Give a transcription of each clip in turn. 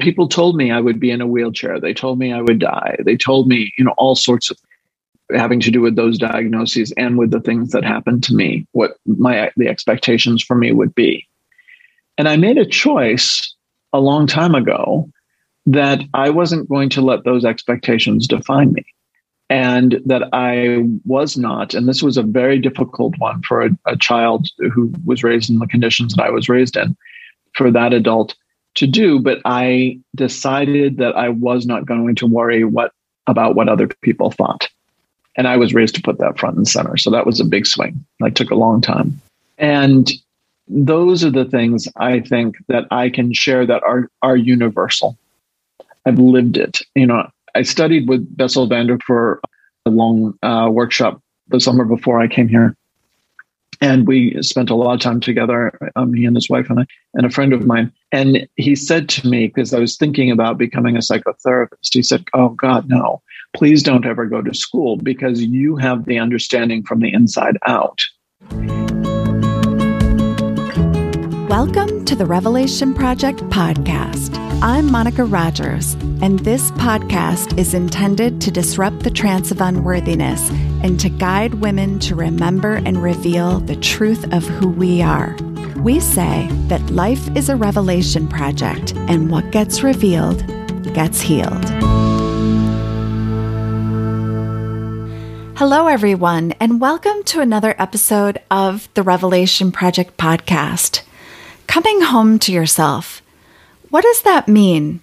People told me I would be in a wheelchair. They told me I would die. They told me, you know, all sorts of having to do with those diagnoses and with the things that happened to me, what my the expectations for me would be. And I made a choice a long time ago that I wasn't going to let those expectations define me. And that I was not, and this was a very difficult one for a, a child who was raised in the conditions that I was raised in, for that adult to do. But I decided that I was not going to worry what about what other people thought. And I was raised to put that front and center. So that was a big swing. That took a long time. And those are the things I think that I can share that are are universal. I've lived it. You know, I studied with Bessel van der for a long uh, workshop the summer before I came here, and we spent a lot of time together. Um, he and his wife and I, and a friend of mine. And he said to me because I was thinking about becoming a psychotherapist. He said, "Oh God, no! Please don't ever go to school because you have the understanding from the inside out." Welcome to the Revelation Project podcast. I'm Monica Rogers, and this podcast is intended to disrupt the trance of unworthiness and to guide women to remember and reveal the truth of who we are. We say that life is a revelation project, and what gets revealed gets healed. Hello, everyone, and welcome to another episode of the Revelation Project podcast. Coming home to yourself. What does that mean?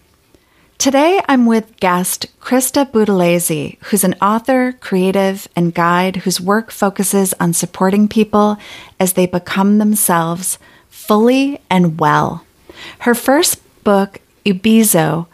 Today I'm with guest Christa Buthelezi, who's an author, creative, and guide whose work focuses on supporting people as they become themselves fully and well. Her first book, Ubizo,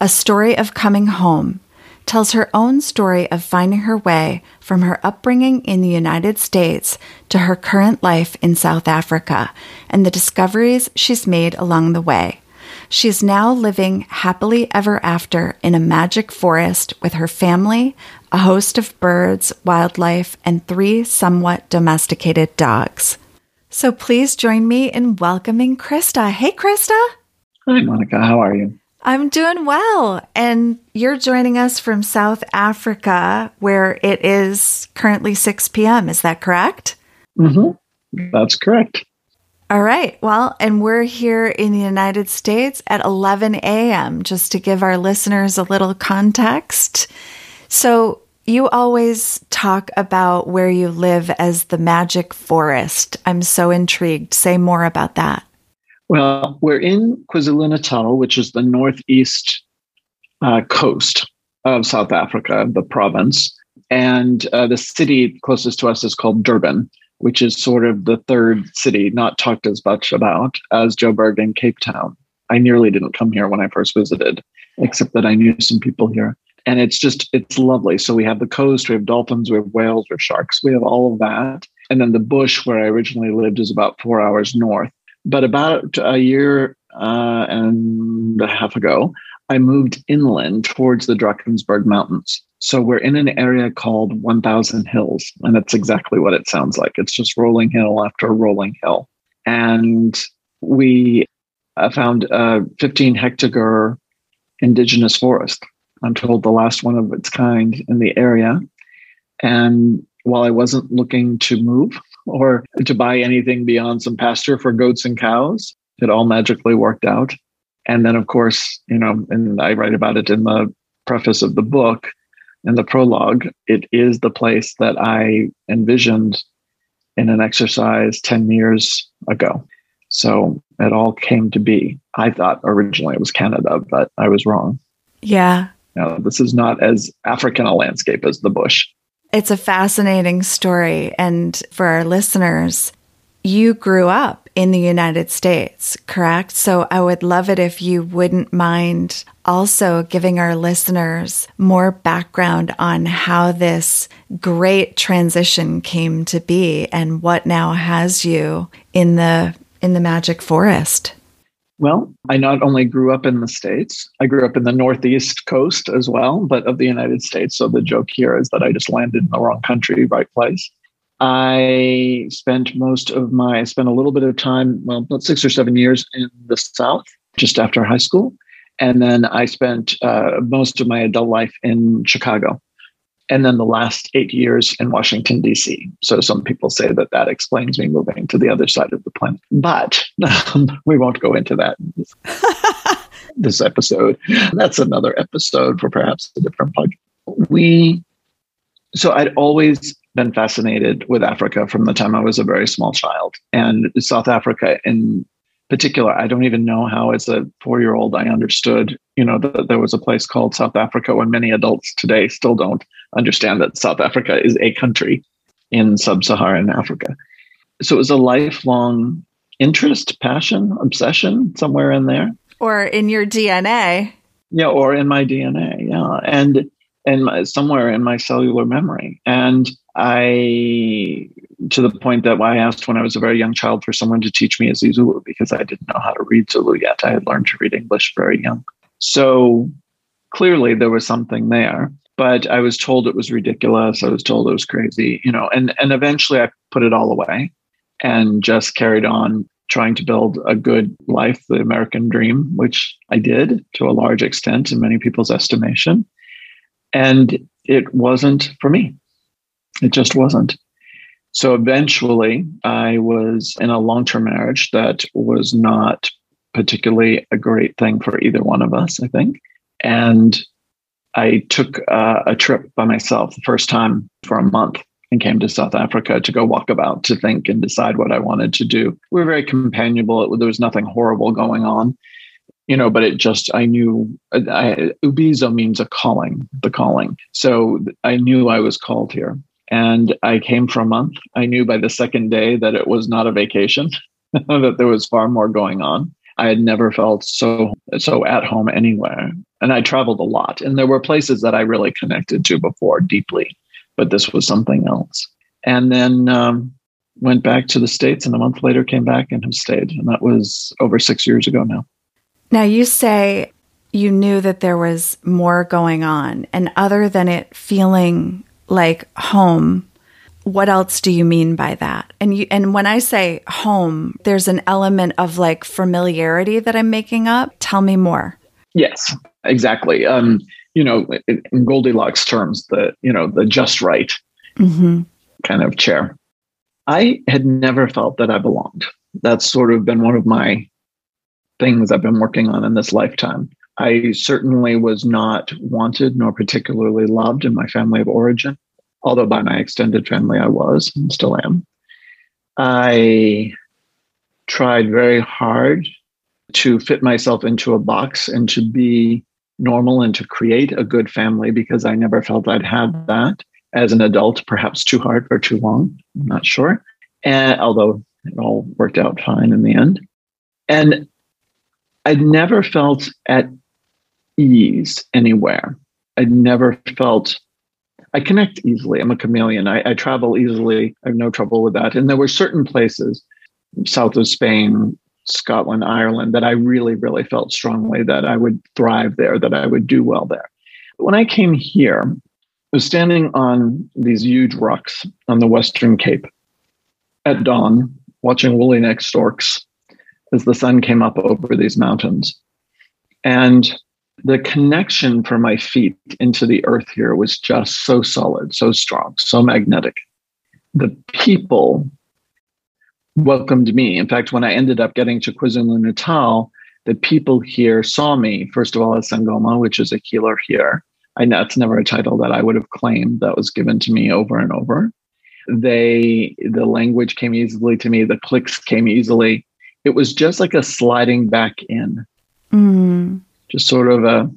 A Story of Coming Home, tells her own story of finding her way from her upbringing in the United States to her current life in South Africa and the discoveries she's made along the way. She is now living happily ever after in a magic forest with her family, a host of birds, wildlife, and three somewhat domesticated dogs. So please join me in welcoming Christa. Hey, Christa. Hi, Monica. How are you? I'm doing well. And you're joining us from South Africa, where it is currently 6 p.m. Is that correct? Mm-hmm. That's correct. All right. Well, and we're here in the United States at 11 a.m., just to give our listeners a little context. So, you always talk about where you live as the magic forest. I'm so intrigued. Say more about that. Well, we're in KwaZulu Natal, which is the northeast uh, coast of South Africa, the province. And uh, the city closest to us is called Durban, which is sort of the third city not talked as much about as Joburg and Cape Town. I nearly didn't come here when I first visited, except that I knew some people here. And it's just, it's lovely. So we have the coast, we have dolphins, we have whales, we have sharks, we have all of that. And then the bush where I originally lived is about four hours north. But about a year uh, and a half ago, I moved inland towards the Drakensberg Mountains. So we're in an area called 1000 Hills, and that's exactly what it sounds like. It's just rolling hill after rolling hill. And we uh, found a 15 hectare indigenous forest. I'm told the last one of its kind in the area. And while I wasn't looking to move, or to buy anything beyond some pasture for goats and cows. It all magically worked out. And then, of course, you know, and I write about it in the preface of the book, in the prologue, it is the place that I envisioned in an exercise 10 years ago. So it all came to be. I thought originally it was Canada, but I was wrong. Yeah. Now, this is not as African a landscape as the bush. It's a fascinating story. And for our listeners, you grew up in the United States, correct? So I would love it if you wouldn't mind also giving our listeners more background on how this great transition came to be and what now has you in the in the magic forest. Well, I not only grew up in the States, I grew up in the Northeast coast as well, but of the United States. So the joke here is that I just landed in the wrong country, right place. I spent most of my, I spent a little bit of time, well, about six or seven years in the South just after high school. And then I spent uh, most of my adult life in Chicago. And then the last eight years in Washington, D.C. So some people say that that explains me moving to the other side of the planet. But um, we won't go into that this, this episode. That's another episode for perhaps a different podcast. We, so I'd always been fascinated with Africa from the time I was a very small child. And South Africa in particular, I don't even know how, as a four year old, I understood, you know, that there was a place called South Africa when many adults today still don't understand that South Africa is a country in sub Saharan Africa. So it was a lifelong interest, passion, obsession, somewhere in there. Or in your DNA. Yeah, or in my DNA. Yeah. And and my, somewhere in my cellular memory. And I, to the point that I asked when I was a very young child for someone to teach me Zulu because I didn't know how to read Zulu yet. I had learned to read English very young. So clearly there was something there, but I was told it was ridiculous. I was told it was crazy, you know, and, and eventually I put it all away and just carried on trying to build a good life, the American dream, which I did to a large extent in many people's estimation. And it wasn't for me. It just wasn't. So eventually, I was in a long term marriage that was not particularly a great thing for either one of us, I think. And I took uh, a trip by myself the first time for a month and came to South Africa to go walk about, to think and decide what I wanted to do. We were very companionable. There was nothing horrible going on you know, but it just, I knew, I, Ubizo means a calling, the calling. So I knew I was called here. And I came for a month. I knew by the second day that it was not a vacation, that there was far more going on. I had never felt so so at home anywhere. And I traveled a lot. And there were places that I really connected to before deeply, but this was something else. And then um, went back to the States and a month later came back and have stayed. And that was over six years ago now. Now, you say you knew that there was more going on, and other than it feeling like home, what else do you mean by that? And you, and when I say home, there's an element of like familiarity that I'm making up. Tell me more. Yes, exactly. Um, you know, in Goldilocks terms, the you know the just right mm-hmm. kind of chair. I had never felt that I belonged. That's sort of been one of my things I've been working on in this lifetime. I certainly was not wanted nor particularly loved in my family of origin, although by my extended family I was and still am. I tried very hard to fit myself into a box and to be normal and to create a good family because I never felt I'd had that as an adult, perhaps too hard or too long. I'm not sure. And although it all worked out fine in the end. And I'd never felt at ease anywhere. I'd never felt I connect easily. I'm a chameleon. I, I, travel easily. I have no trouble with that. And there were certain places, south of Spain, Scotland, Ireland, that I really, really felt strongly that I would thrive there, that I would do well there. But When I came here, I was standing on these huge rocks on the Western Cape at dawn, watching woolly neck storks as the sun came up over these mountains. And the connection for my feet into the earth here was just so solid, so strong, so magnetic. The people welcomed me. In fact, when I ended up getting to KwaZulu Natal, the people here saw me, first of all, as Sangoma, which is a healer here. I know it's never a title that I would have claimed that was given to me over and over. They, the language came easily to me, the clicks came easily it was just like a sliding back in. Mm. Just sort of a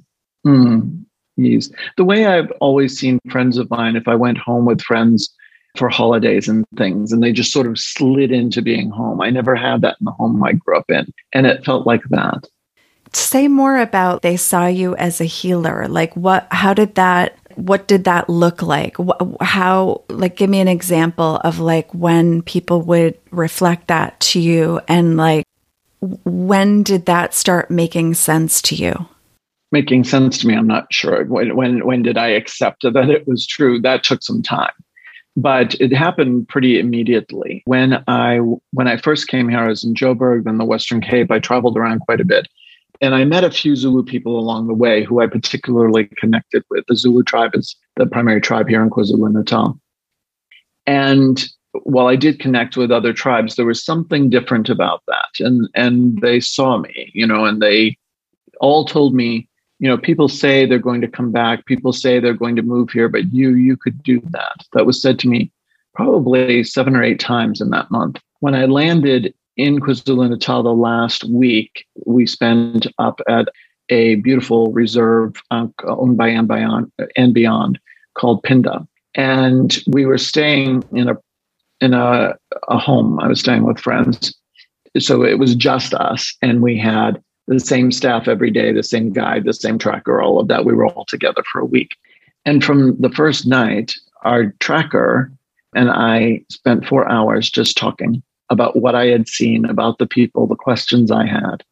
mm, ease. The way I've always seen friends of mine, if I went home with friends for holidays and things, and they just sort of slid into being home. I never had that in the home I grew up in. And it felt like that. Say more about they saw you as a healer. Like what how did that what did that look like? How, like, give me an example of like when people would reflect that to you and like, when did that start making sense to you? Making sense to me, I'm not sure. When, when, when did I accept that it was true? That took some time but it happened pretty immediately when i when i first came here i was in joburg then the western cape i traveled around quite a bit And I met a few Zulu people along the way who I particularly connected with. The Zulu tribe is the primary tribe here in KwaZulu Natal. And while I did connect with other tribes, there was something different about that. And and they saw me, you know, and they all told me, you know, people say they're going to come back, people say they're going to move here, but you you could do that. That was said to me probably seven or eight times in that month. When I landed in KwaZulu Natal the last week, we spent up at a beautiful reserve uh, owned by and Beyond, and Beyond called Phinda. And we were staying in a in a, a home. I was staying with friends. So it was just us. And we had the same staff every day, the same guide, the same tracker, all of that. We were all together for a week. And from the first night, our tracker and I spent four hours just talking about what I had seen, about the people, the questions I had.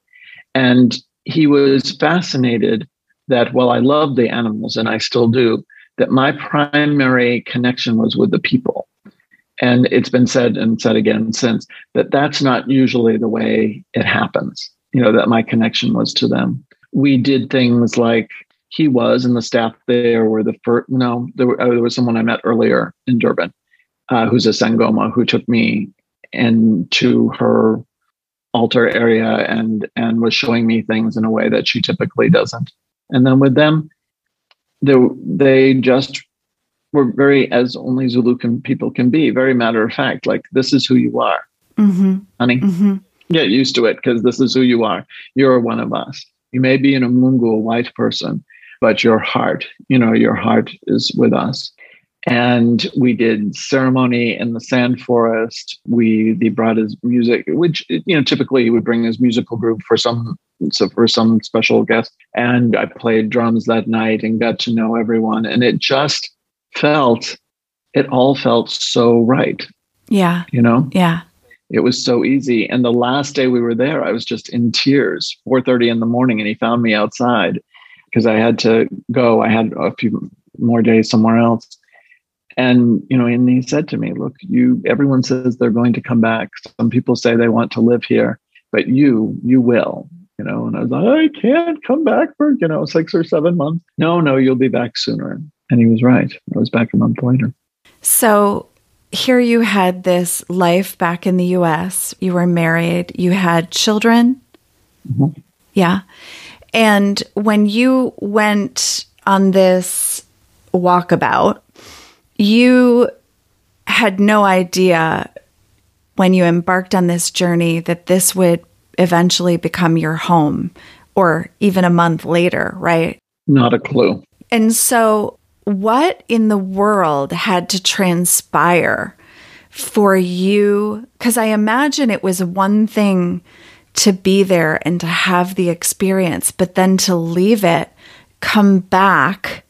And he was fascinated that while I loved the animals, and I still do, that my primary connection was with the people. And it's been said and said again since that that's not usually the way it happens, you know, that my connection was to them. We did things like he was and the staff there were the first, no, there, were, uh, there was someone I met earlier in Durban uh, who's a Sangoma who took me into her altar area and and was showing me things in a way that she typically doesn't. And then with them, they they just were very as only Zulu can, people can be, very matter of fact. Like this is who you are, mm-hmm. honey. Mm-hmm. Get used to it because this is who you are. You're one of us. You may be in a Mungu, a white person, but your heart, you know, your heart is with us and we did ceremony in the sand forest we he brought his music which you know typically he would bring his musical group for some so for some special guest and i played drums that night and got to know everyone and it just felt it all felt so right yeah. you know? Yeah. It was so easy. And the last day we were there i was just in tears 4.30 in the morning and he found me outside because i had to go. I had a few more days somewhere else. And you know and he said to me look you everyone says they're going to come back. Some people say they want to live here but you you will you know? And i was like i can't come back for you know six or seven months. No no you'll be back sooner and he was right i was back a month later so here you had this life back in the us you were married you had children mm-hmm. yeah and when you went on this walkabout you had no idea when you embarked on this journey that this would eventually become your home or even a month later, right? Not a clue. And so, what in the world had to transpire for you? Because I imagine it was one thing to be there and to have the experience, but then to leave it, come back,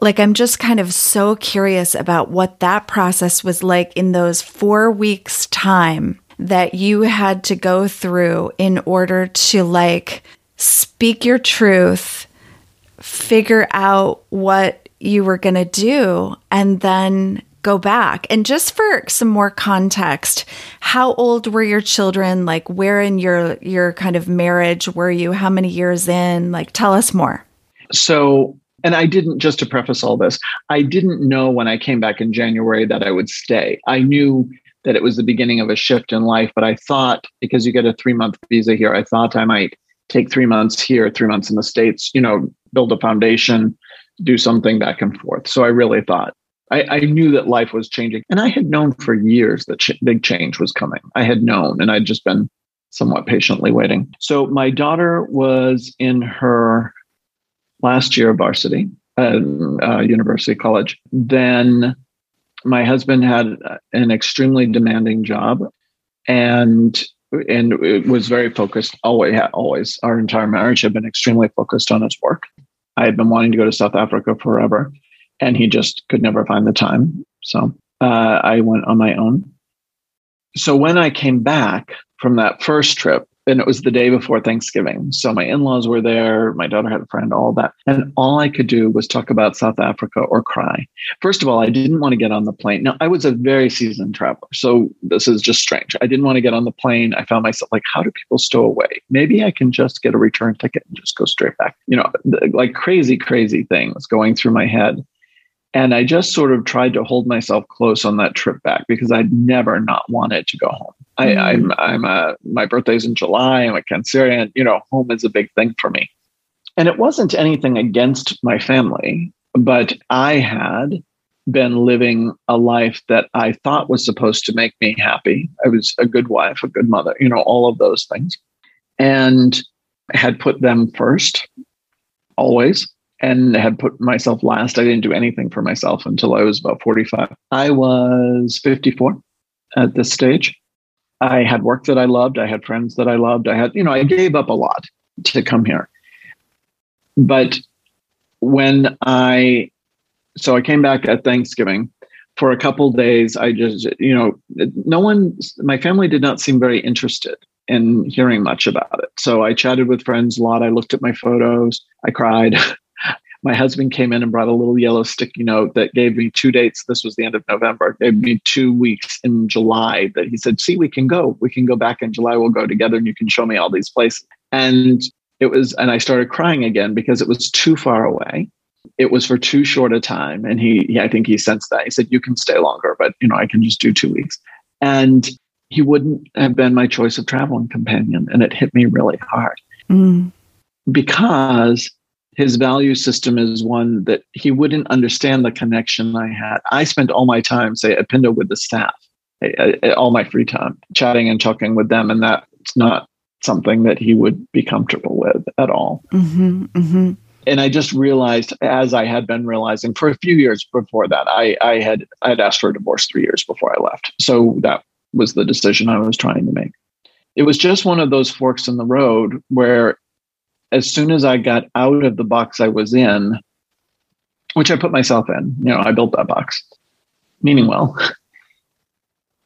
like, I'm just kind of so curious about what that process was like in those four weeks' time that you had to go through in order to like speak your truth, figure out what you were going to do, and then go back. And just for some more context, how old were your children? Like where in your your kind of marriage were you? How many years in? Like tell us more. So and I didn't, just to preface all this, I didn't know when I came back in January that I would stay. I knew that it was the beginning of a shift in life, but I thought because you get a three month visa here, I thought I might take three months here, three months in the States, you know, build a foundation, do something back and forth. So I really thought. I, I knew that life was changing. And I had known for years that ch- big change was coming. I had known, and I'd just been somewhat patiently waiting. So my daughter was in her last year of varsity, uh, uh, university college. Then my husband had an extremely demanding job, and and it was very focused. Always, always, our entire marriage had been extremely focused on his work. I had been wanting to go to South Africa forever, and he just could never find the time. So uh, I went on my own. So when I came back from that first trip, and it was the day before Thanksgiving. So my in-laws were there, my daughter had a friend, all that. And all I could do was talk about South Africa or cry. First of all, I didn't want to get on the plane. Now, I was a very seasoned traveler. So this is just strange. I didn't want to get on the plane. I found myself like, how do people stow away? Maybe I can just get a return ticket and just go straight back. You know, like crazy, crazy things going through my head. And I just sort of tried to hold myself close on that trip back because I'd never not wanted to go home. I, mm. I'm I'm a my birthday's in July. I'm a Cancerian. You know, home is a big thing for me. And it wasn't anything against my family, but I had been living a life that I thought was supposed to make me happy. I was a good wife, a good mother, you know, all of those things. And had put them first always and had put myself last. I didn't do anything for myself until I was about 45. I was 54 at this stage. I had work that I loved. I had friends that I loved. I had, you know, I gave up a lot to come here. But when I, so I came back at Thanksgiving for a couple days. I just, you know, no one, my family did not seem very interested in hearing much about it. So I chatted with friends a lot. I looked at my photos. I cried. my husband came in and brought a little yellow sticky note that gave me two dates. This was the end of November. Gave me two weeks in July that he said, "See, we can go. We can go back in July. We'll go together, and you can show me all these places." And it was, and I started crying again because it was too far away. It was for too short a time, and he, he I think he sensed that. He said, "You can stay longer, but you know, I can just do two weeks." And he wouldn't have been my choice of traveling companion, and it hit me really hard mm. because his value system is one that he wouldn't understand the connection I had. I spent all my time, say, at Phinda with the staff, all my free time, chatting and talking with them, and that's not something that he would be comfortable with at all. Mm-hmm, mm-hmm. And I just realized, as I had been realizing for a few years before that, I, I had I had asked for a divorce three years before I left. So that was the decision I was trying to make. It was just one of those forks in the road where as soon as I got out of the box I was in, which I put myself in, you know, I built that box, meaning well.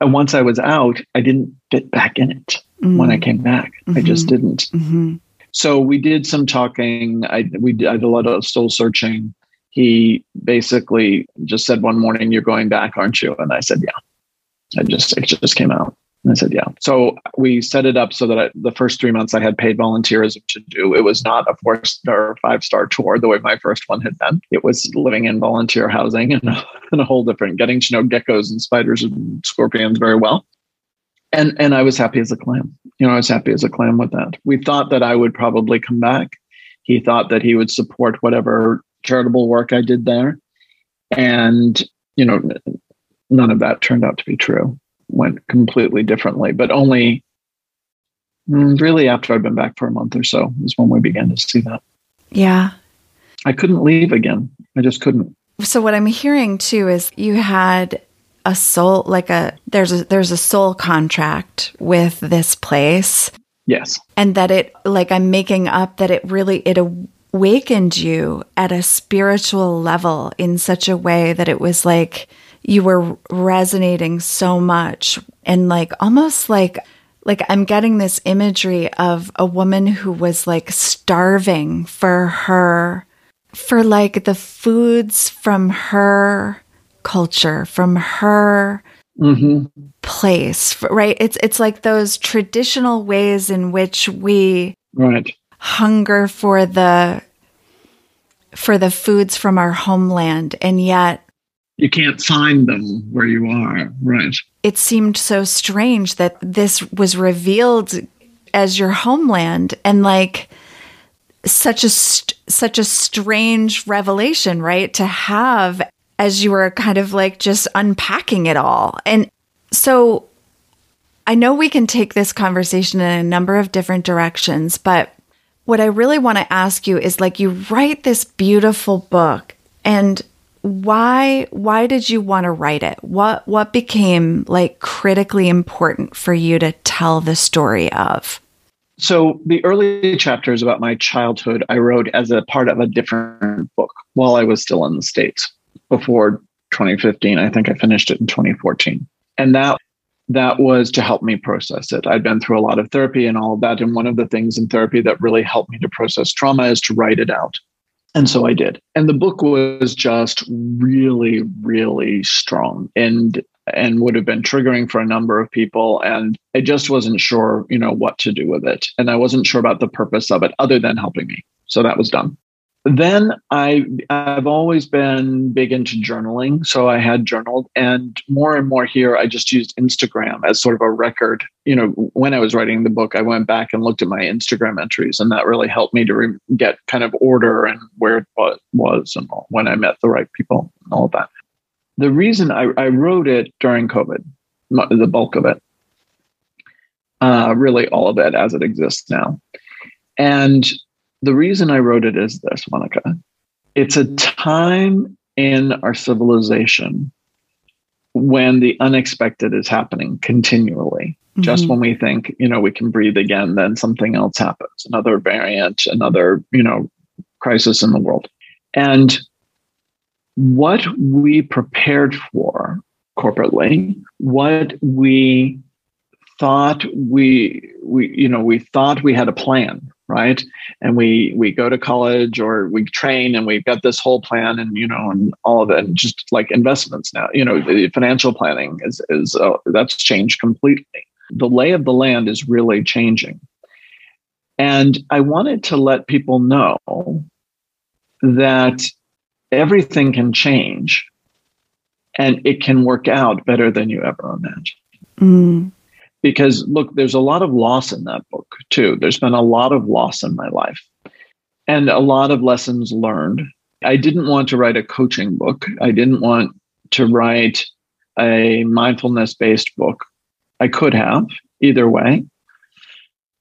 and once I was out, I didn't fit back in it mm-hmm. when I came back. Mm-hmm. I just didn't. Mm-hmm. So we did some talking. I we I did a lot of soul searching. He basically just said one morning, "You're going back, aren't you?" And I said, "Yeah." I just it just came out. I said, yeah. So we set it up so that I, the first three months I had paid volunteerism to do. It was not a four star, or five star tour the way my first one had been. It was living in volunteer housing and, and a whole different, getting to know geckos and spiders and scorpions very well. And, and I was happy as a clam. You know, I was happy as a clam with that. We thought that I would probably come back. He thought that he would support whatever charitable work I did there. And, you know, none of that turned out to be true went completely differently, but only mm, really after I'd been back for a month or so is when we began to see that. Yeah. I couldn't leave again. I just couldn't. So what I'm hearing too is you had a soul like a there's a there's a soul contract with this place. Yes. And that it like I'm making up that it really it awakened you at a spiritual level in such a way that it was like you were resonating so much and like almost like like I'm getting this imagery of a woman who was like starving for her for like the foods from her culture, from her mm-hmm. place, right? It's it's like those traditional ways in which we right. hunger for the for the foods from our homeland, and yet you can't find them where you are. Right. It seemed so strange that this was revealed as your homeland and like such a st- such a strange revelation, right? To have as you were kind of like just unpacking it all. And so I know we can take this conversation in a number of different directions, but what I really want to ask you is like you write this beautiful book and why why did you want to write it? What what became like critically important for you to tell the story of? So the early chapters about my childhood I wrote as a part of a different book while I was still in the states before 2015. I think I finished it in 2014. And that that was to help me process it. I'd been through a lot of therapy and all of that. And one of the things in therapy that really helped me to process trauma is to write it out. And so I did. And the book was just really, really strong and and would have been triggering for a number of people. And I just wasn't sure, you know, what to do with it. And I wasn't sure about the purpose of it other than helping me. So that was done then I I've always been big into journaling, so I had journaled, and more and more here, I just used Instagram as sort of a record. You know, when I was writing the book, I went back and looked at my Instagram entries, and that really helped me to re- get kind of order and where it was and all, when I met the right people and all that. The reason I, I wrote it during COVID, the bulk of it, uh, really all of it as it exists now, and the reason I wrote it is this, Monica. It's a time in our civilization when the unexpected is happening continually. Mm-hmm. Just when we think, you know, we can breathe again, then something else happens, another variant, another, you know, crisis in the world. And what we prepared for corporately, what we thought we we you know we thought we had a plan right? And we we go to college or we train and we've got this whole plan and you know and all of it and just like investments now you know the financial planning is is uh, that's changed completely. The lay of the land is really changing. And i wanted to let people know that everything can change and it can work out better than you ever imagined. Mm because look, there's a lot of loss in that book too. There's been a lot of loss in my life and a lot of lessons learned. I didn't want to write a coaching book. I didn't want to write a mindfulness based book. I could have either way.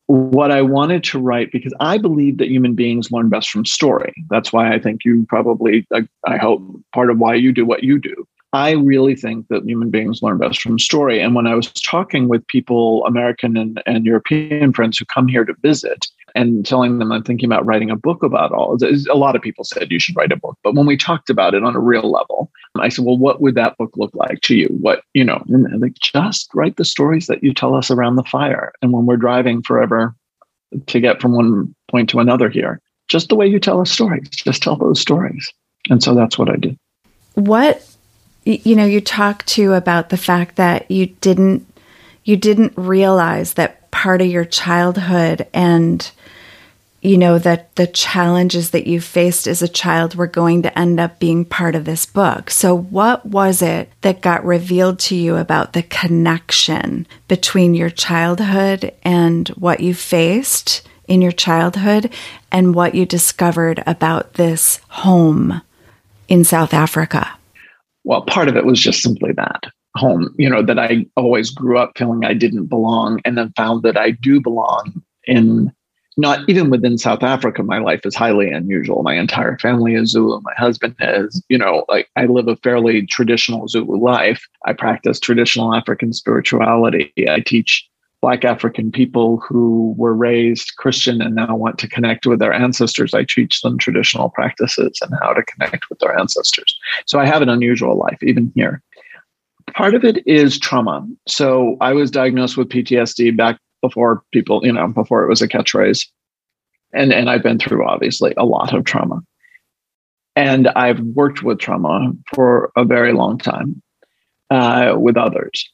What I wanted to write, because I believe that human beings learn best from story. That's why I think you probably, I hope, part of why you do what you do I really think that human beings learn best from story. And when I was talking with people, American and, and European friends who come here to visit, and telling them I'm thinking about writing a book about all a lot of people said you should write a book. But when we talked about it on a real level, I said, well, what would that book look like to you? What, you know, and like, just write the stories that you tell us around the fire. And when we're driving forever to get from one point to another here, just the way you tell us stories, just tell those stories. And so that's what I did. What you know, you talked to about the fact that you didn't you didn't realize that part of your childhood and you know that the challenges that you faced as a child were going to end up being part of this book. So what was it that got revealed to you about the connection between your childhood and what you faced in your childhood and what you discovered about this home in South Africa? Well, part of it was just simply that home, you know, that I always grew up feeling I didn't belong and then found that I do belong in not even within South Africa. My life is highly unusual. My entire family is Zulu. My husband is, you know, like I live a fairly traditional Zulu life. I practice traditional African spirituality. I teach Black African people who were raised Christian and now want to connect with their ancestors. I teach them traditional practices and how to connect with their ancestors. So I have an unusual life, even here. Part of it is trauma. So I was diagnosed with PTSD back before people, you know, before it was a catchphrase. And, and I've been through obviously a lot of trauma. And I've worked with trauma for a very long time uh, with others.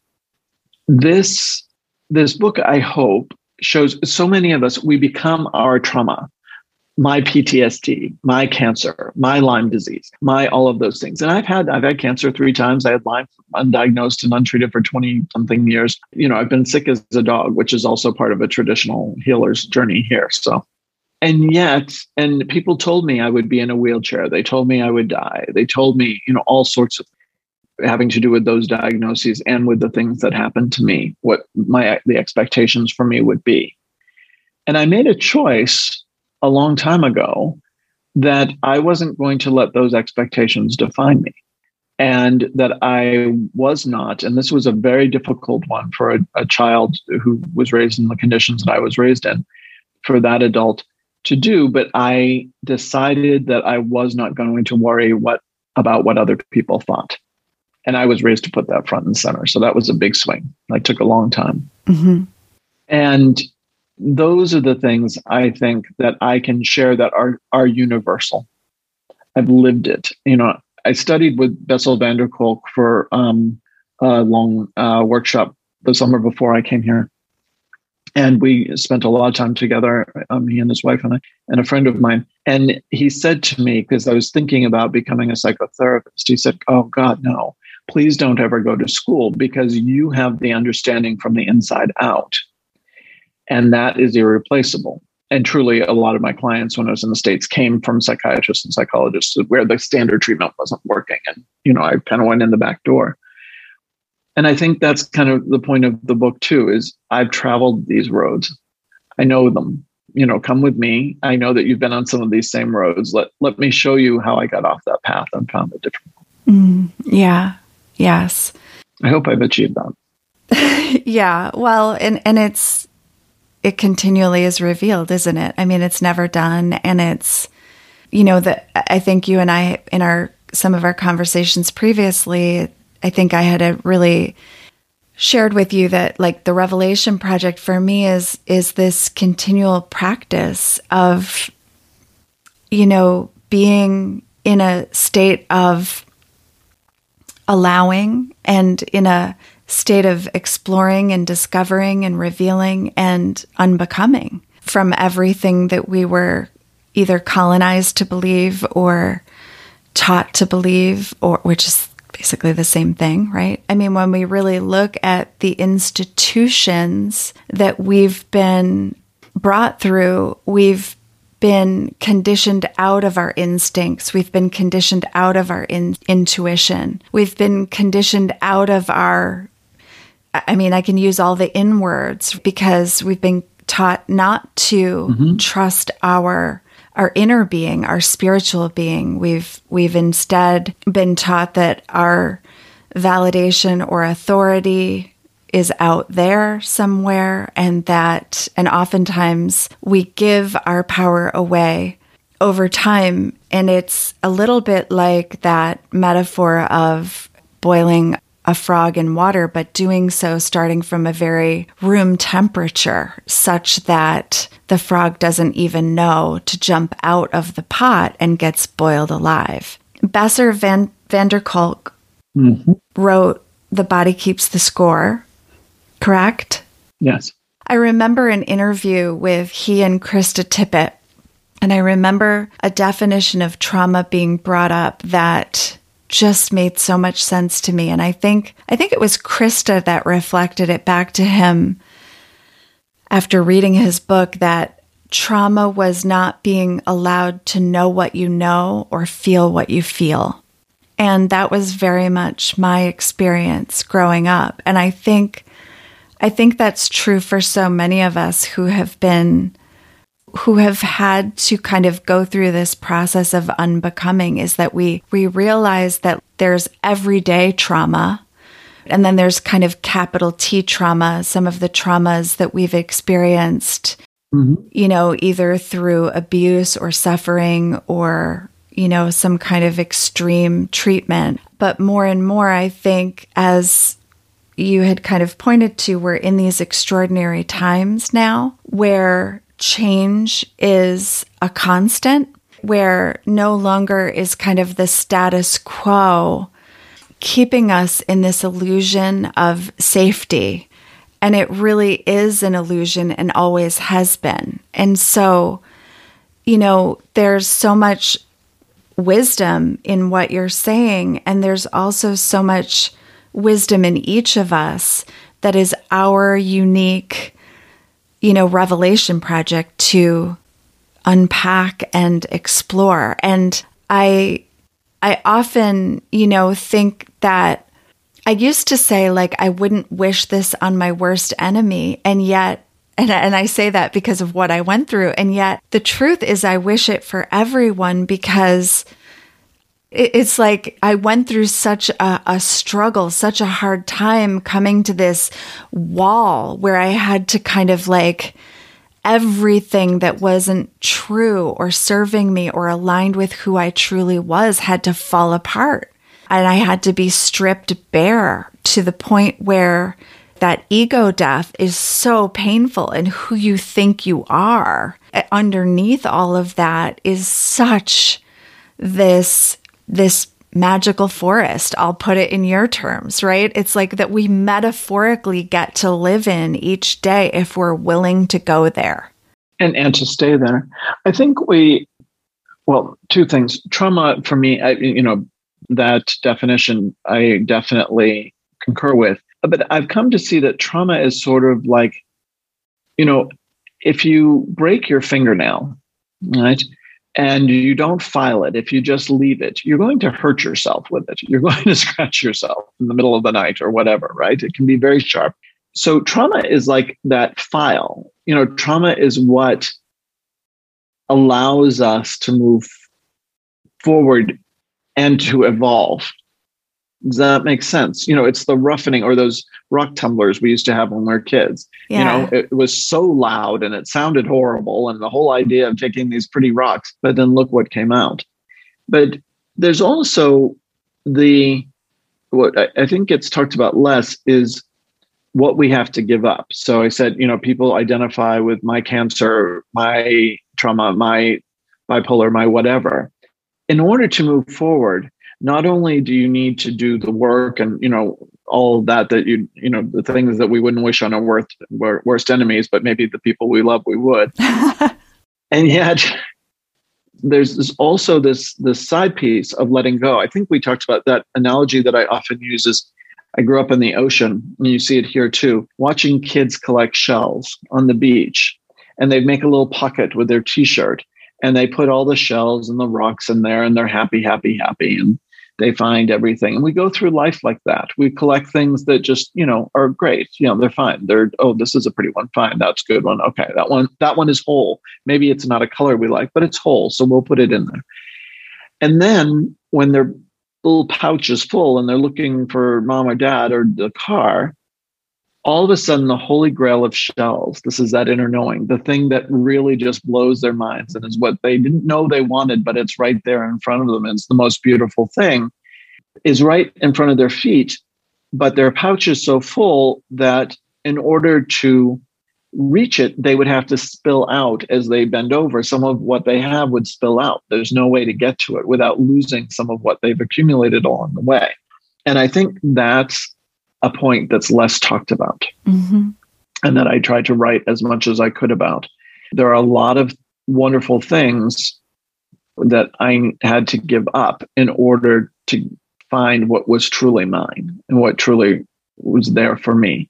This this book, I hope, shows so many of us, we become our trauma. My PTSD, my cancer, my Lyme disease, my all of those things. And I've had I've had cancer three times. I had Lyme undiagnosed and untreated for 20 something years. You know, I've been sick as a dog, which is also part of a traditional healer's journey here. So and yet and people told me i would be in a wheelchair they told me i would die they told me you know all sorts of having to do with those diagnoses and with the things that happened to me, what my the expectations for me would be. And I made a choice a long time ago that I wasn't going to let those expectations define me. And that I was not, and this was a very difficult one for a, a child who was raised in the conditions that I was raised in, for that adult to do. But I decided that I was not going to worry what about what other people thought And I was raised to put that front and center. So that was a big swing. It took a long time. Mm-hmm. And those are the things I think that I can share that are are universal. I've lived it. You know, I studied with Bessel van der Kolk for um, a long uh, workshop the summer before I came here, and we spent a lot of time together. Um, me and his wife and I, and a friend of mine. And he said to me because I was thinking about becoming a psychotherapist. He said, "Oh God, no! Please don't ever go to school because you have the understanding from the inside out." and that is irreplaceable. And truly, a lot of my clients when I was in the States came from psychiatrists and psychologists where the standard treatment wasn't working. And, you know, I kind of went in the back door. And I think that's kind of the point of the book, too, is I've traveled these roads. I know them. You know, come with me. I know that you've been on some of these same roads. Let let me show you how I got off that path and found it different. Mm, yeah. Yes. I hope I've achieved that. yeah. Well, and and it's it continually is revealed, isn't it? I mean, it's never done. And it's, you know, that I think you and I, in our, some of our conversations previously, I think I had a really shared with you that like the revelation project for me is is this continual practice of you know being in a state of allowing and in a state of exploring and discovering and revealing and unbecoming from everything that we were either colonized to believe or taught to believe or which is basically the same thing, right? I mean, when we really look at the institutions that we've been brought through, we've been conditioned out of our instincts. We've been conditioned out of our in- intuition. We've been conditioned out of our I mean, I can use all the in words because we've been taught not to mm-hmm. trust our our inner being, our spiritual being. We've we've instead been taught that our validation or authority is out there somewhere and that and oftentimes we give our power away over time and it's a little bit like that metaphor of boiling a frog in water, but doing so starting from a very room temperature such that the frog doesn't even know to jump out of the pot and gets boiled alive. Bessel van, van der Kolk mm-hmm. wrote The Body Keeps the Score, correct? Yes. I remember an interview with he and Krista Tippett, and I remember a definition of trauma being brought up that just made so much sense to me. And I think, I think it was Krista that reflected it back to him after reading his book that trauma was not being allowed to know what you know or feel what you feel. And that was very much my experience growing up. And I think, I think that's true for so many of us who have been who have had to kind of go through this process of unbecoming is that we we realize that there's everyday trauma and then there's kind of capital T trauma, some of the traumas that we've experienced, mm-hmm. you know, either through abuse or suffering or, you know, some kind of extreme treatment. But more and more, I think, as you had kind of pointed to, we're in these extraordinary times now where change is a constant, where no longer is kind of the status quo keeping us in this illusion of safety. And it really is an illusion and always has been. And so, you know, there's so much wisdom in what you're saying. And there's also so much wisdom in each of us that is our unique you know, revelation project to unpack and explore. And I, I often, you know, think that I used to say, like, I wouldn't wish this on my worst enemy. And yet, and, and I say that because of what I went through. And yet, the truth is, I wish it for everyone because it's like I went through such a, a, struggle, such a hard time coming to this wall where I had to kind of like everything that wasn't true or serving me or aligned with who I truly was had to fall apart. And I had to be stripped bare to the point where that ego death is so painful and who you think you are underneath all of that is such this this magical forest. I'll put it in your terms right? It's like that we metaphorically get to live in each day if we're willing to go there. And and to stay there. I think we well two things. Trauma for me I, you know that definition i definitely concur with. But I've come to see that trauma is sort of like, you know, if you break your fingernail, right, and you don't file it, if you just leave it, you're going to hurt yourself with it. You're going to scratch yourself in the middle of the night or whatever, right? It can be very sharp. So trauma is like that file. You know, trauma is what allows us to move forward and to evolve does that make sense? You know, it's the roughening or those rock tumblers we used to have when we were kids. Yeah. You know, it was so loud and it sounded horrible. And the whole idea of taking these pretty rocks, but then look what came out. But there's also the, what I, I think gets talked about less is what we have to give up. So I said, you know, people identify with my cancer, my trauma, my bipolar, my whatever. In order to move forward, not only do you need to do the work and you know all that that you you know the things that we wouldn't wish on our worst worst enemies but maybe the people we love we would. And yet there's also this this side piece of letting go. I think we talked about that analogy that i often use is i grew up in the ocean and you see it here too watching kids collect shells on the beach and they make a little pocket with their t-shirt and they put all the shells and the rocks in there and they're happy happy happy and they find everything. And we go through life like that. We collect things that just you know are great. You know they're fine. They're oh this is a pretty one. Fine. That's good one. Okay. That one that one is whole. Maybe it's not a color we like but it's whole. So we'll put it in there. And then when their little pouch is full and they're looking for mom or dad or the car all of a sudden the holy grail of shells this is that inner knowing the thing that really just blows their minds and is what they didn't know they wanted but it's right there in front of them and it's the most beautiful thing is right in front of their feet but their pouch is so full that in order to reach it they would have to spill out as they bend over. Some of what they have would spill out. There's no way to get to it without losing some of what they've accumulated along the way. And i think that's a point that's less talked about mm-hmm. and that I tried to write as much as I could about. There are a lot of wonderful things that I had to give up in order to find what was truly mine and what truly was there for me.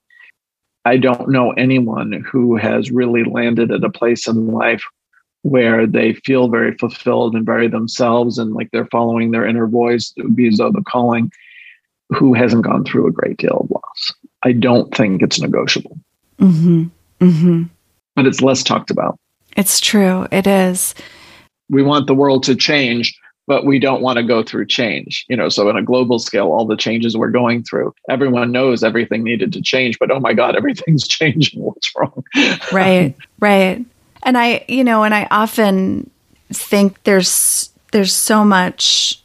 I don't know anyone who has really landed at a place in life where they feel very fulfilled and very themselves and like they're following their inner voice. It would be as though the calling who hasn't gone through a great deal of loss. I don't think it's negotiable. Mm-hmm. Mm-hmm. But it's less talked about. It's true. It is. We want the world to change, but we don't want to go through change. You know, so on a global scale, all the changes we're going through, everyone knows everything needed to change, but oh my God, everything's changing. What's wrong? right, right. And I, you know, and I often think there's there's so much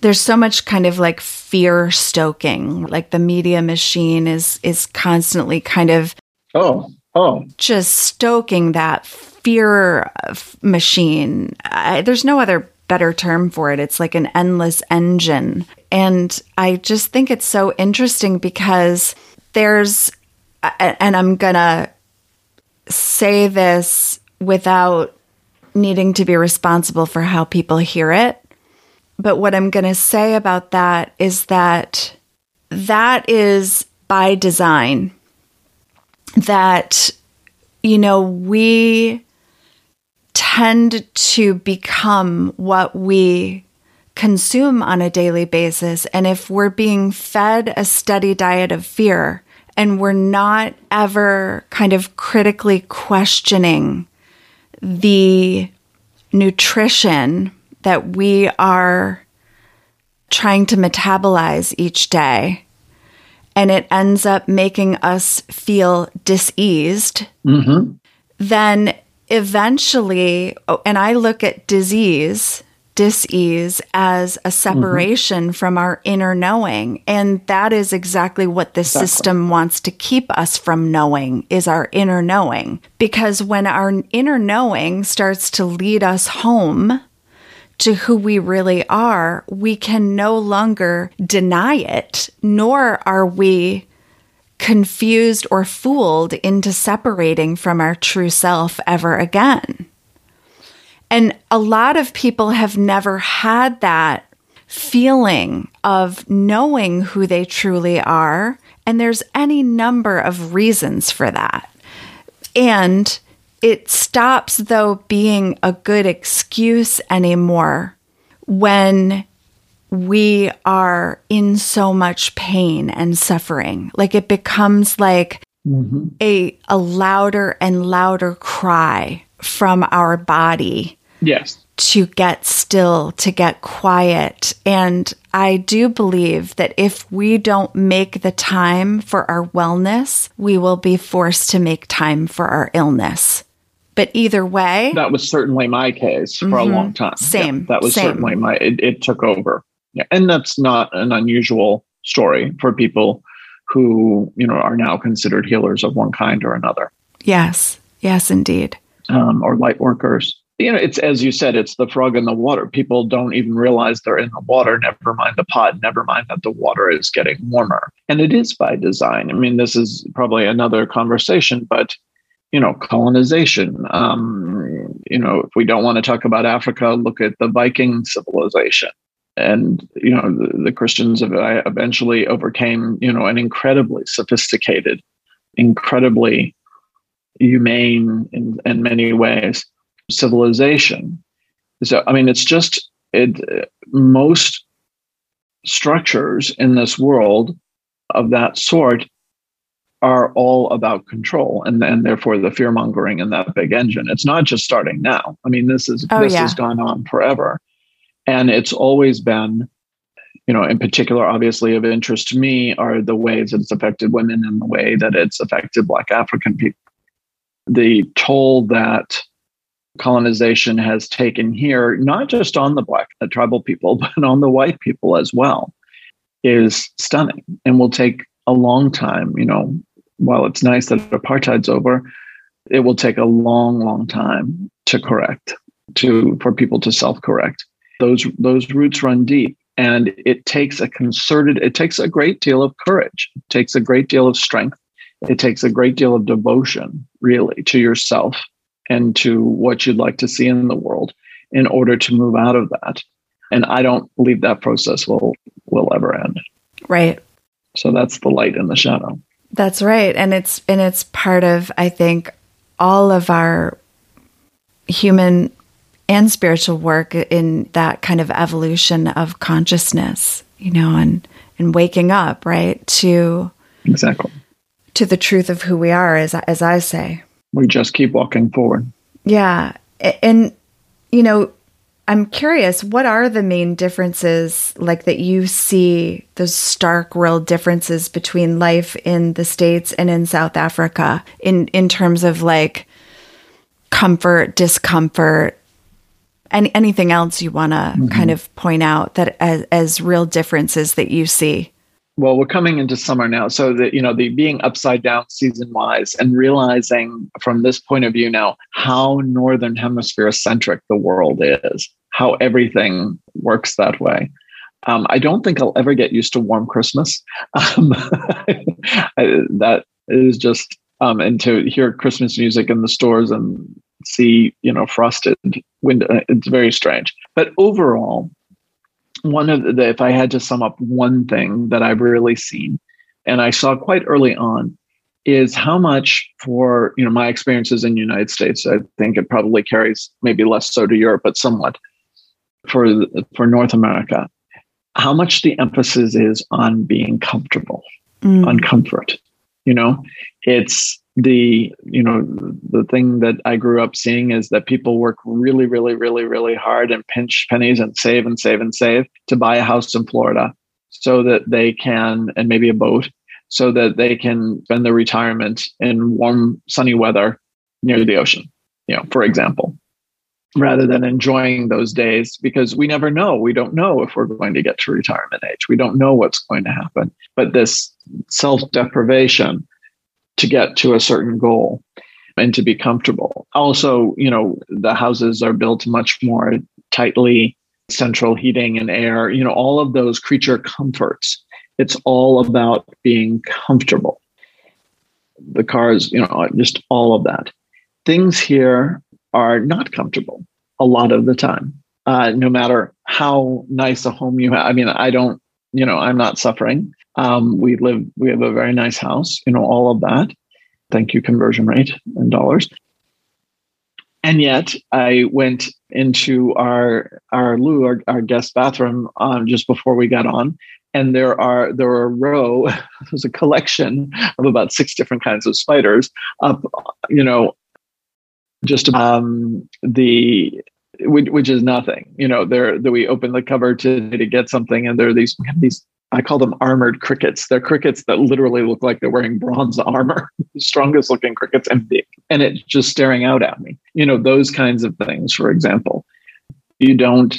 there's so much kind of like fear stoking. Like the media machine is is constantly kind of oh oh. just stoking that fear machine. I, there's no other better term for it. It's like an endless engine. And i just think it's so interesting because there's and i'm gonna say this without needing to be responsible for how people hear it but what I'm going to say about that is that that is by design. That, you know, we tend to become what we consume on a daily basis. And if we're being fed a steady diet of fear and we're not ever kind of critically questioning the nutrition that we are trying to metabolize each day and it ends up making us feel diseased, mm-hmm. then eventually, oh, and I look at disease, dis-ease as a separation mm-hmm. from our inner knowing and that is exactly what the exactly. system wants to keep us from knowing is our inner knowing because when our inner knowing starts to lead us home to who we really are we can no longer deny it nor are we confused or fooled into separating from our true self ever again and a lot of people have never had that feeling of knowing who they truly are. And there's any number of reasons for that. And it stops, though, being a good excuse anymore when we are in so much pain and suffering. Like it becomes like mm-hmm. a, a louder and louder cry from our body Yes. To get still, to get quiet. And I do believe that if we don't make the time for our wellness, we will be forced to make time for our illness. But either way, that was certainly my case for mm-hmm, a long time. Same. Yeah, that was same. certainly my, it, it took over. Yeah. And that's not an unusual story for people who, you know, are now considered healers of one kind or another. Yes. Yes, indeed. Um, or light workers you know, it's as you said, it's the frog in the water. People don't even realize they're in the water, never mind the pot, never mind that the water is getting warmer. And it is by design. I mean, this is probably another conversation, but you know, colonization. Um, you know, if we don't want to talk about Africa, look at the Viking civilization. And you know, the, the Christians eventually overcame, you know, an incredibly sophisticated, incredibly humane in, in many ways civilization. So, I mean, it's just it, most structures in this world of that sort are all about control and, and therefore the fear mongering in that big engine. It's not just starting now. I mean, this is oh, this yeah. has gone on forever. And it's always been, you know, in particular, obviously of interest to me are the ways that it's affected women and the way that it's affected Black African people. The toll that colonization has taken here, not just on the black the tribal people, but on the white people as well, is stunning and will take a long time. You know, while it's nice that apartheid's over, it will take a long, long time to correct, to for people to self-correct. Those those roots run deep. And it takes a concerted, it takes a great deal of courage. It takes a great deal of strength. It takes a great deal of devotion, really, to yourself and to what you'd like to see in the world in order to move out of that. And I don't believe that process will will ever end. Right. So that's the light and the shadow. That's right. And it's and it's part of I think all of our human and spiritual work in that kind of evolution of consciousness, you know, and and waking up, right, to Exactly. to the truth of who we are as as I say we just keep walking forward. Yeah. And, you know, I'm curious, what are the main differences like that you see those stark real differences between life in the States and in South Africa in, in terms of like comfort, discomfort, and anything else you want to mm-hmm. kind of point out that as, as real differences that you see? Well we're coming into summer now so that you know the being upside down season wise and realizing from this point of view now how northern hemisphere centric the world is how everything works that way. Um, i don't think i'll ever get used to warm christmas. Um, that is just um, and to hear christmas music in the stores and see you know frosted window it's very strange. But overall one of the, if I had to sum up one thing that I've really seen, and I saw quite early on, is how much for you know my experiences in the United States. I think it probably carries maybe less so to Europe, but somewhat for for North America. How much the emphasis is on being comfortable, mm. on comfort. You know, it's the you know the thing that i grew up seeing is that people work really really really really hard and pinch pennies and save and save and save to buy a house in florida so that they can and maybe a boat so that they can spend their retirement in warm sunny weather near the ocean you know for example rather than enjoying those days because we never know. We don't know if we're going to get to retirement age. We don't know what's going to happen. But this self deprivation to get to a certain goal and to be comfortable. Also, you know, the houses are built much more tightly, central heating and air, you know, all of those creature comforts. It's all about being comfortable. The cars, you know, just all of that. Things here are not comfortable a lot of the time. Uh, no matter how nice a home you have. I mean, I don't, you know, I'm not suffering. Um, we live, we have a very nice house, you know, all of that. Thank you, conversion rate in dollars. And yet, I went into our our loo, our, our guest bathroom, um, just before we got on, and there are there are a row. There's a collection of about six different kinds of spiders up, you know, just um, the which, which is nothing. You know, there that we open the cover to to get something, and there are these these I call them armored crickets. They're crickets that literally look like they're wearing bronze armor, the strongest looking crickets and big, and it's just staring out at me. You know, those kinds of things, for example. You don't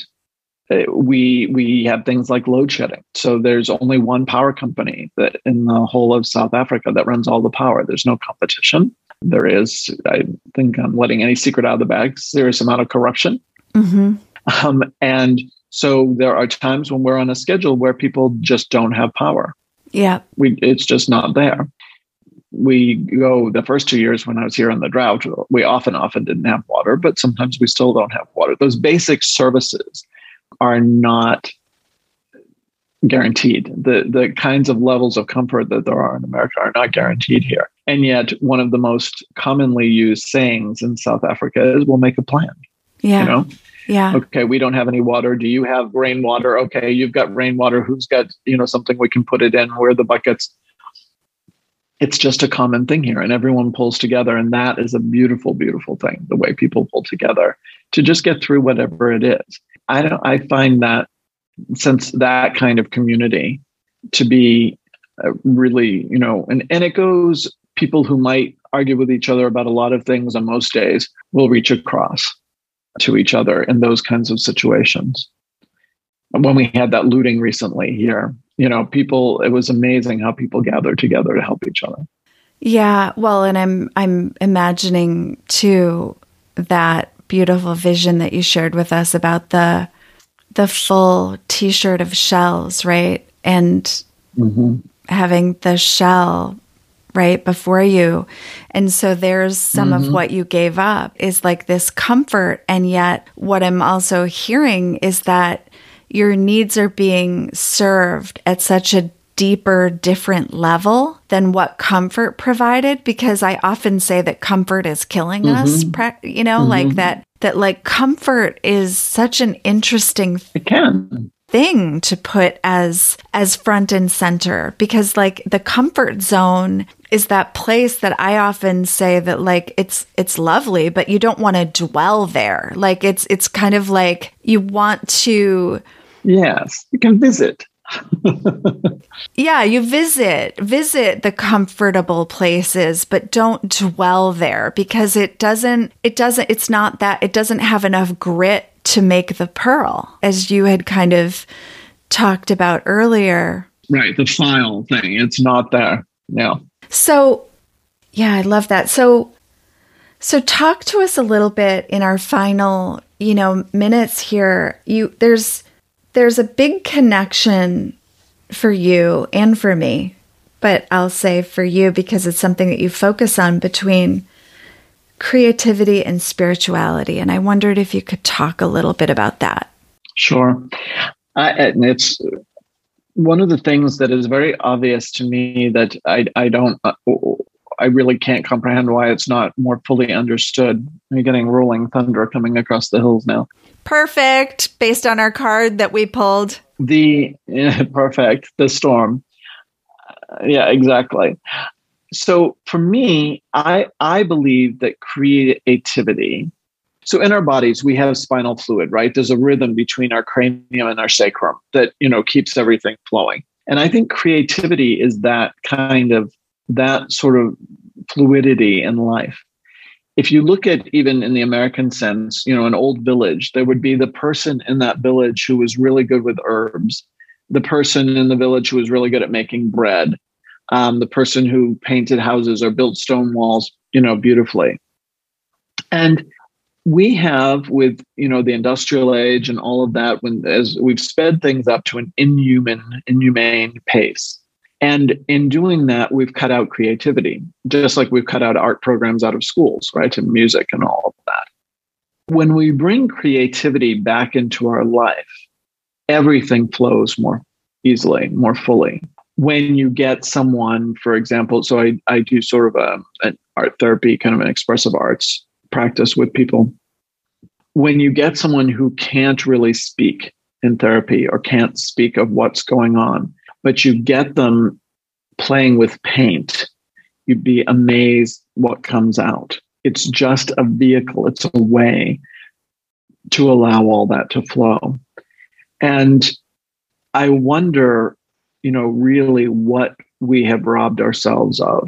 uh, we we have things like load shedding. So there's only one power company that in the whole of South Africa that runs all the power. There's no competition. There is, I think, I'm letting any secret out of the bag. Serious amount of corruption, mm-hmm. um, and so there are times when we're on a schedule where people just don't have power. Yeah. We it's just not there. We go the first two years when I was here in the drought, we often, often didn't have water, but sometimes we still don't have water. Those basic services are not guaranteed. The the kinds of levels of comfort that there are in America are not guaranteed here. And yet one of the most commonly used sayings in South Africa is we'll make a plan. Yeah. You know? Yeah. Okay, we don't have any water. Do you have rainwater? Okay, you've got rainwater. Who's got, you know, something we can put it in? Where the buckets? It's just a common thing here, and everyone pulls together. And that is a beautiful, beautiful thing, the way people pull together to just get through whatever it is. I don't I find that since that kind of community to be uh, really, you know, and, and it goes people who might argue with each other about a lot of things on most days will reach across to each other in those kinds of situations. When we had that looting recently here, you know, people it was amazing how people gathered together to help each other. Yeah, well, and I'm I'm imagining too that beautiful vision that you shared with us about the the full t-shirt of shells, right? And mm-hmm. having the shell right before you. And so there's some mm-hmm. of what you gave up is like this comfort. And yet, what I'm also hearing is that your needs are being served at such a deeper, different level than what comfort provided. Because I often say that comfort is killing mm-hmm. us, you know, mm-hmm. like that, that like comfort is such an interesting. It can thing to put as as front and center because like the comfort zone is that place that I often say that like it's it's lovely but you don't want to dwell there. Like it's it's kind of like you want to yes you can visit. Yeah, you visit, visit the comfortable places, but don't dwell there because it doesn't, it doesn't, it's not that, it doesn't have enough grit to make the pearl, as you had kind of talked about earlier. Right, the file thing, it's not there. Yeah. So, yeah, I love that. So, so talk to us a little bit in our final, you know, minutes here. You there's there's a big connection for you and for me, but I'll say for you because it's something that you focus on between creativity and spirituality. And I wondered if you could talk a little bit about that. Sure. I, and it's one of the things that is very obvious to me that I, I don't, uh, I really can't comprehend why it's not more fully understood. You're getting rolling thunder coming across the hills now. Perfect. Based on our card that we pulled. The yeah, perfect. The storm. Uh, yeah, exactly so for me, I I believe that creativity. So in our bodies, we have spinal fluid, right? There's a rhythm between our cranium and our sacrum that you know keeps everything flowing. And I think creativity is that kind of that sort of fluidity in life. if you look at even in the American sense, you know, an old village, there would be the person in that village who was really good with herbs, the person in the village who was really good at making bread, um, the person who painted houses or built stone walls, you know, beautifully. And we have with you know the industrial age and all of that when as we've sped things up to an inhuman inhumane pace. And in doing that we've cut out creativity just like we've cut out art programs out of schools right and music and all of that. When we bring creativity back into our life everything flows more easily more fully when you get someone for example so i, I do sort of a, an art therapy kind of an expressive arts practice with people when you get someone who can't really speak in therapy or can't speak of what's going on, but you get them playing with paint, you'd be amazed what comes out. It's just a vehicle, it's a way to allow all that to flow. And I wonder, you know, really what we have robbed ourselves of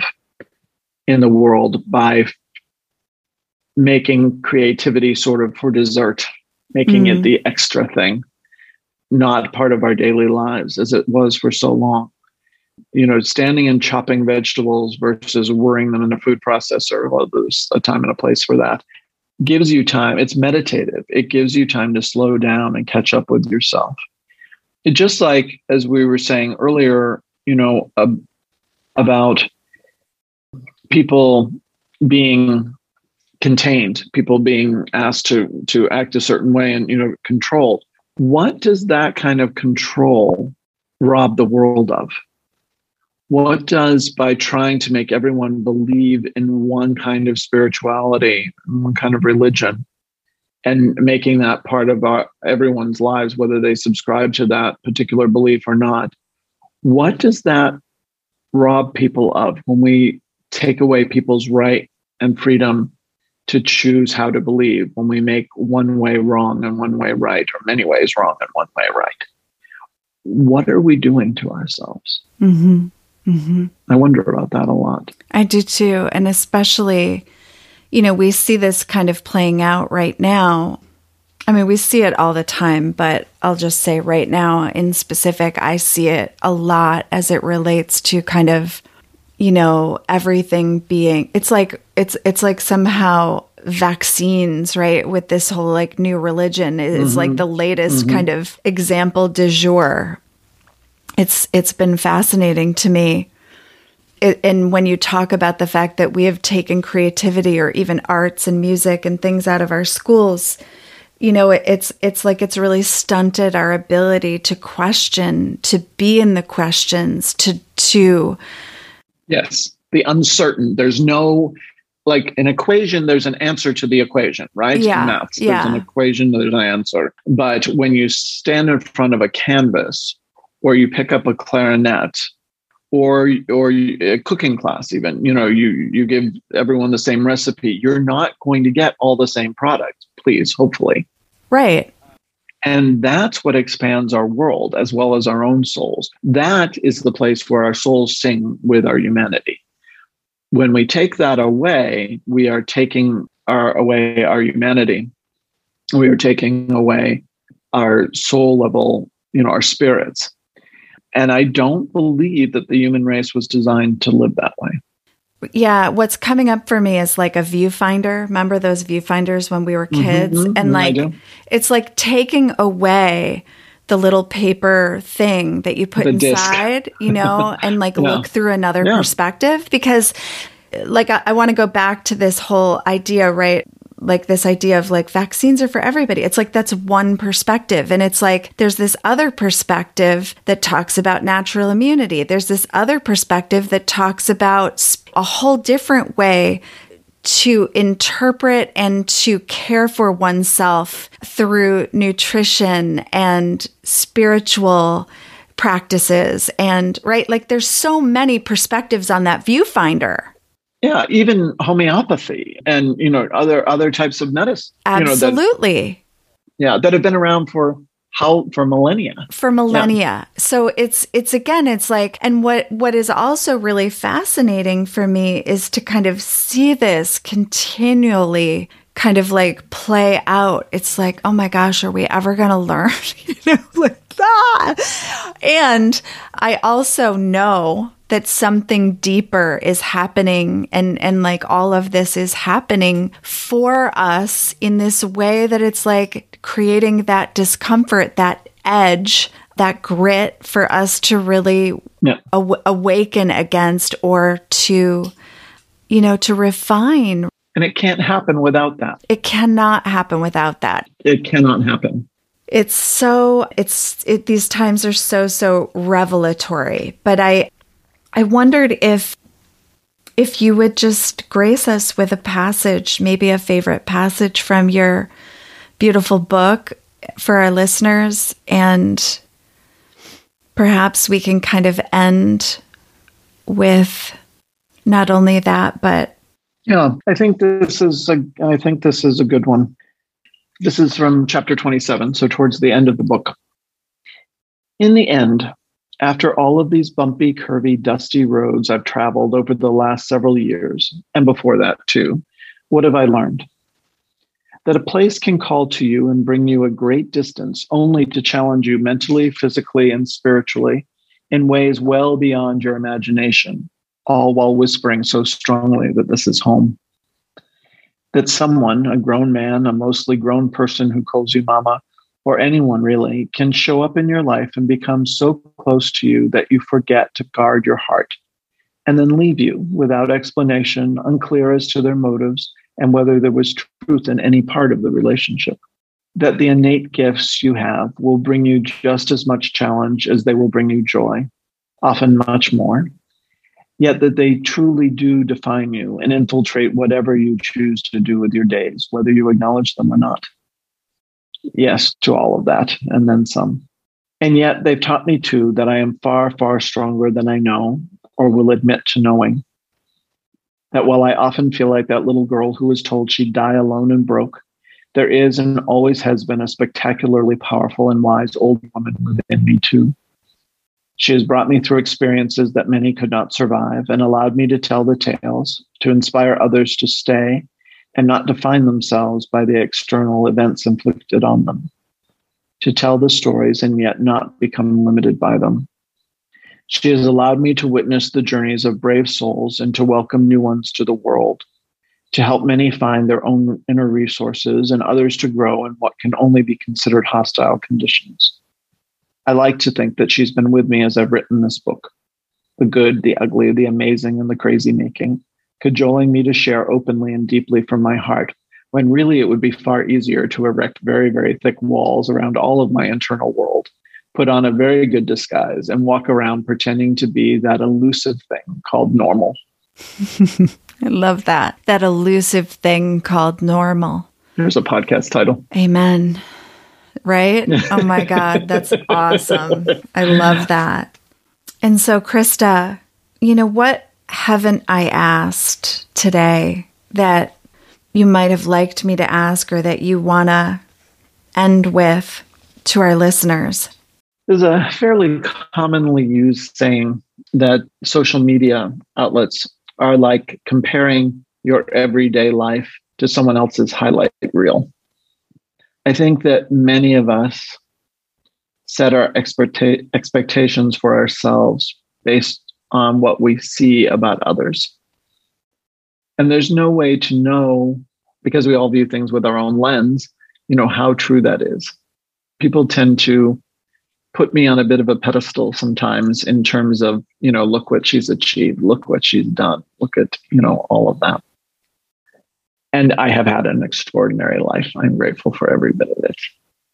in the world by making creativity sort of for dessert, making mm-hmm. it the extra thing, not part of our daily lives as it was for so long. You know, standing and chopping vegetables versus worrying them in a food processor, well, there's a time and a place for that, gives you time. It's meditative. It gives you time to slow down and catch up with yourself. It just like, as we were saying earlier, you know, uh, about people being contained, people being asked to to act a certain way and you know controlled. What does that kind of control rob the world of? What does by trying to make everyone believe in one kind of spirituality, one kind of religion, and making that part of our, everyone's lives, whether they subscribe to that particular belief or not, what does that rob people of when we take away people's right and freedom to choose how to believe when we make one way wrong and one way right, or many ways wrong and one way right. What are we doing to ourselves? Mm-hmm. Mm-hmm. I wonder about that a lot. I do too. And especially, you know, we see this kind of playing out right now. I mean, we see it all the time, but I'll just say right now, in specific, I see it a lot as it relates to kind of you know everything being it's like it's it's like somehow vaccines right with this whole like new religion is mm-hmm. like the latest mm-hmm. kind of example de jour it's it's been fascinating to me it, and when you talk about the fact that we have taken creativity or even arts and music and things out of our schools you know it, it's it's like it's really stunted our ability to question to be in the questions to to Yes, the uncertain. There's no like an equation, there's an answer to the equation, right? Yeah. Maths. Yeah. There's an equation, there's an answer. But when you stand in front of a canvas or you pick up a clarinet or or a cooking class even you know you you give everyone the same recipe you're not going to get all the same product please hopefully right and that's what expands our world as well as our own souls. That is the place where our souls sing with our humanity. When we take that away, we are taking our away our humanity. We are taking away our soul level, you know, our spirits. And I don't believe that the human race was designed to live that way. Yeah, what's coming up for me is like a viewfinder. Remember those viewfinders when we were mm-hmm, kids? Mm-hmm, and like it's like taking away the little paper thing that you put the inside, disc. you know, and like yeah. look through another yeah. perspective because like I, I want to go back to this whole idea, right? Like this idea of like vaccines are for everybody. It's like that's one perspective. And it's like there's this other perspective that talks about natural immunity. There's this other perspective that talks about a whole different way to interpret and to care for oneself through nutrition and spiritual practices and right like there's so many perspectives on that viewfinder yeah, even homeopathy and you know other other types of medicine. Absolutely. You know, that, yeah, that have been around for how for millennia for millennia yeah. so it's it's again it's like and what what is also really fascinating for me is to kind of see this continually kind of like play out it's like oh my gosh are we ever going to learn you know like that and i also know that something deeper is happening and and like all of this is happening for us in this way that it's like creating that discomfort that edge that grit for us to really yeah. aw- awaken against or to you know to refine. And it can't happen without that. It cannot happen without that. It cannot happen. It's so it's it, these times are so so revelatory but i I wondered if if you would just grace us with a passage, maybe a favorite passage from your beautiful book for our listeners and perhaps we can kind of end with not only that but yeah i think this is a i think this is a good one. This is from chapter 27 so towards the end of the book. In the end after all of these bumpy, curvy, dusty roads I've traveled over the last several years, and before that too, what have I learned? That a place can call to you and bring you a great distance only to challenge you mentally, physically, and spiritually in ways well beyond your imagination, all while whispering so strongly that this is home. That someone, a grown man, a mostly grown person who calls you mama, or anyone really, can show up in your life and become so close to you that you forget to guard your heart and then leave you without explanation, unclear as to their motives and whether there was truth in any part of the relationship. That the innate gifts you have will bring you just as much challenge as they will bring you joy, often much more. Yet that they truly do define you and infiltrate whatever you choose to do with your days, whether you acknowledge them or not yes to all of that and then some. And yet they've taught me too that I am far, far stronger than I know or will admit to knowing. That while I often feel like that little girl who was told she'd die alone and broke, there is and always has been a spectacularly powerful and wise old woman within me too. She has brought me through experiences that many could not survive and allowed me to tell the tales, to inspire others to stay and not define themselves by the external events inflicted on them, to tell the stories and yet not become limited by them. She has allowed me to witness the journeys of brave souls and to welcome new ones to the world, to help many find their own inner resources and others to grow in what can only be considered hostile conditions. I like to think that she's been with me as I've written this book the good, the ugly, the amazing, and the crazy making cajoling me to share openly and deeply from my heart, when really it would be far easier to erect very, very thick walls around all of my internal world, put on a very good disguise, and walk around pretending to be that elusive thing called normal. I love that. That elusive thing called normal. There's a podcast title. Amen. Right? Oh my God. That's awesome. I love that. And so, Christa, you know, what haven't I asked today that you might have liked me to ask or that you want to end with to our listeners? There's a fairly commonly used saying that social media outlets are like comparing your everyday life to someone else's highlight reel. I think that many of us set our expecta- expectations for ourselves based on what we see about others. And there's no way to know, because we all view things with our own lens, you know, how true that is. People tend to put me on a bit of a pedestal sometimes in terms of, you know, look what she's achieved, look what she's done, look at, you know, all of that. And I have had an extraordinary life. I'm grateful for every bit of it.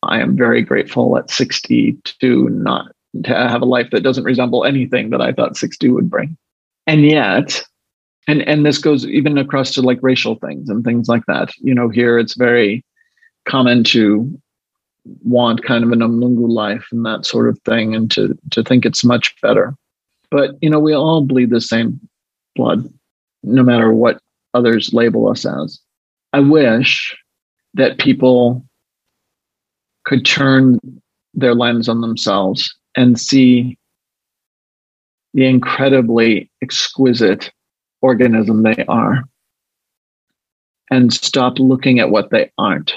I am very grateful at 62 not to have a life that doesn't resemble anything that I thought 60 would bring. And yet, and and this goes even across to like racial things and things like that. You know, here it's very common to want kind of an Mlungu life and that sort of thing, and to to think it's much better. But you know, we all bleed the same blood, no matter what others label us as. I wish that people could turn their lens on themselves and see the incredibly exquisite organism they are. And stop looking at what they aren't.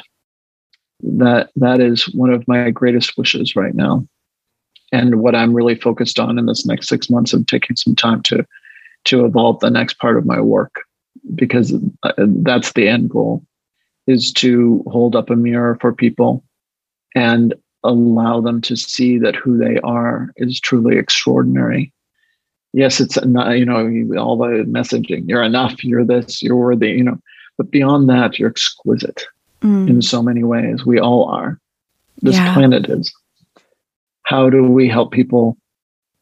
That that is one of my greatest wishes right now. And what i'm really focused on in this next six months of taking some time to to evolve the next part of my work. Because uh, that's the end goal is to hold up a mirror for people and allow them to see that who they are is truly extraordinary. Yes it's you know all the messaging you're enough you're this you're worthy you know but beyond that you're exquisite mm. in so many ways. We all are. This yeah. planet is. How do we help people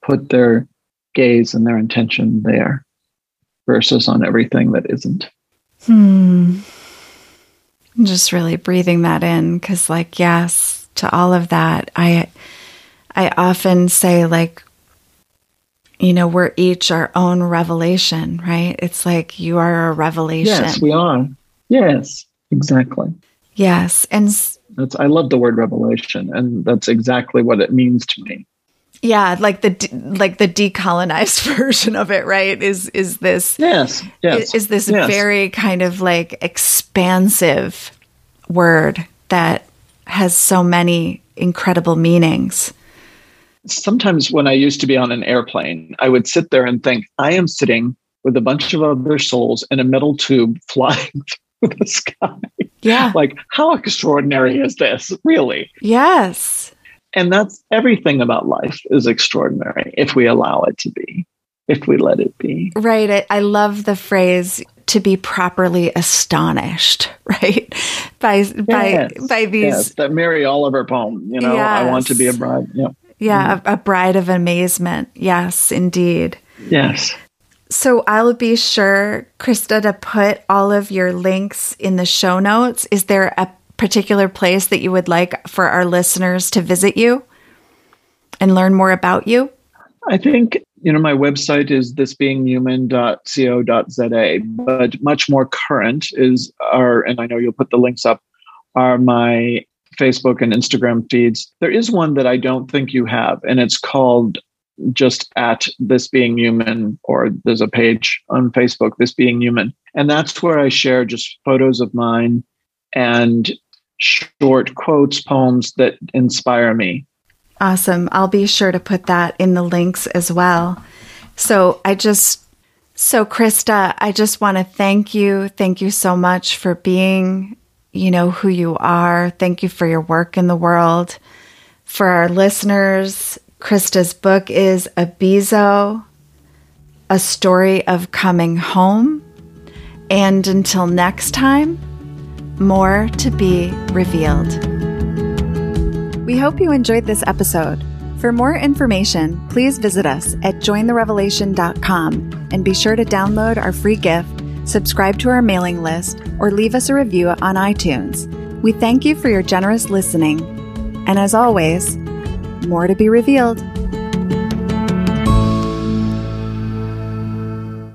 put their gaze and their intention there versus on everything that isn't? Hmm. Just really breathing that in because like yes to all of that i i often say like you know we're each our own revelation right? It's like you are a revelation. Yes we are. Yes exactly. Yes and that's i love the word revelation and that's exactly what it means to me. Yeah like the de- like the decolonized version of it right? Is is this yes yes is, is this yes. very kind of like expansive word that has so many incredible meanings. Sometimes when i used to be on an airplane i would sit there and think i am sitting with a bunch of other souls in a metal tube flying through the sky. Yeah. Like how extraordinary is this? Really? Yes. And that's everything about life is extraordinary if we allow it to be, if we let it be. Right. I, I love the phrase to be properly astonished, right? By yes, by by these yes, that Mary Oliver poem, you know, yes. I want to be a bride. Yeah. Yeah, mm-hmm. a, a bride of amazement. Yes, indeed. Yes. So I'll be sure, Christa, to put all of your links in the show notes. Is there a particular place that you would like for our listeners to visit you and learn more about you? I think, you know, my website is thisbeinghuman.co.za, but much more current is our, and I know you'll put the links up, are my Facebook and Instagram feeds. There is one that I don't think you have, and it's called just at this being human or there's a page on facebook this being human and that's where i share just photos of mine and short quotes, poems that inspire me. Awesome. I'll be sure to put that in the links as well. So I just, so Christa, I just want to thank you. Thank you so much for being, you know, who you are. Thank you for your work in the world. For our listeners, Christa's book is UBIZO, A Story of Coming Home. And until next time, more to be revealed. We hope you enjoyed this episode. For more information, please visit us at jointherevelation.com and be sure to download our free gift, subscribe to our mailing list, or leave us a review on iTunes. We thank you for your generous listening. And as always, more to be revealed.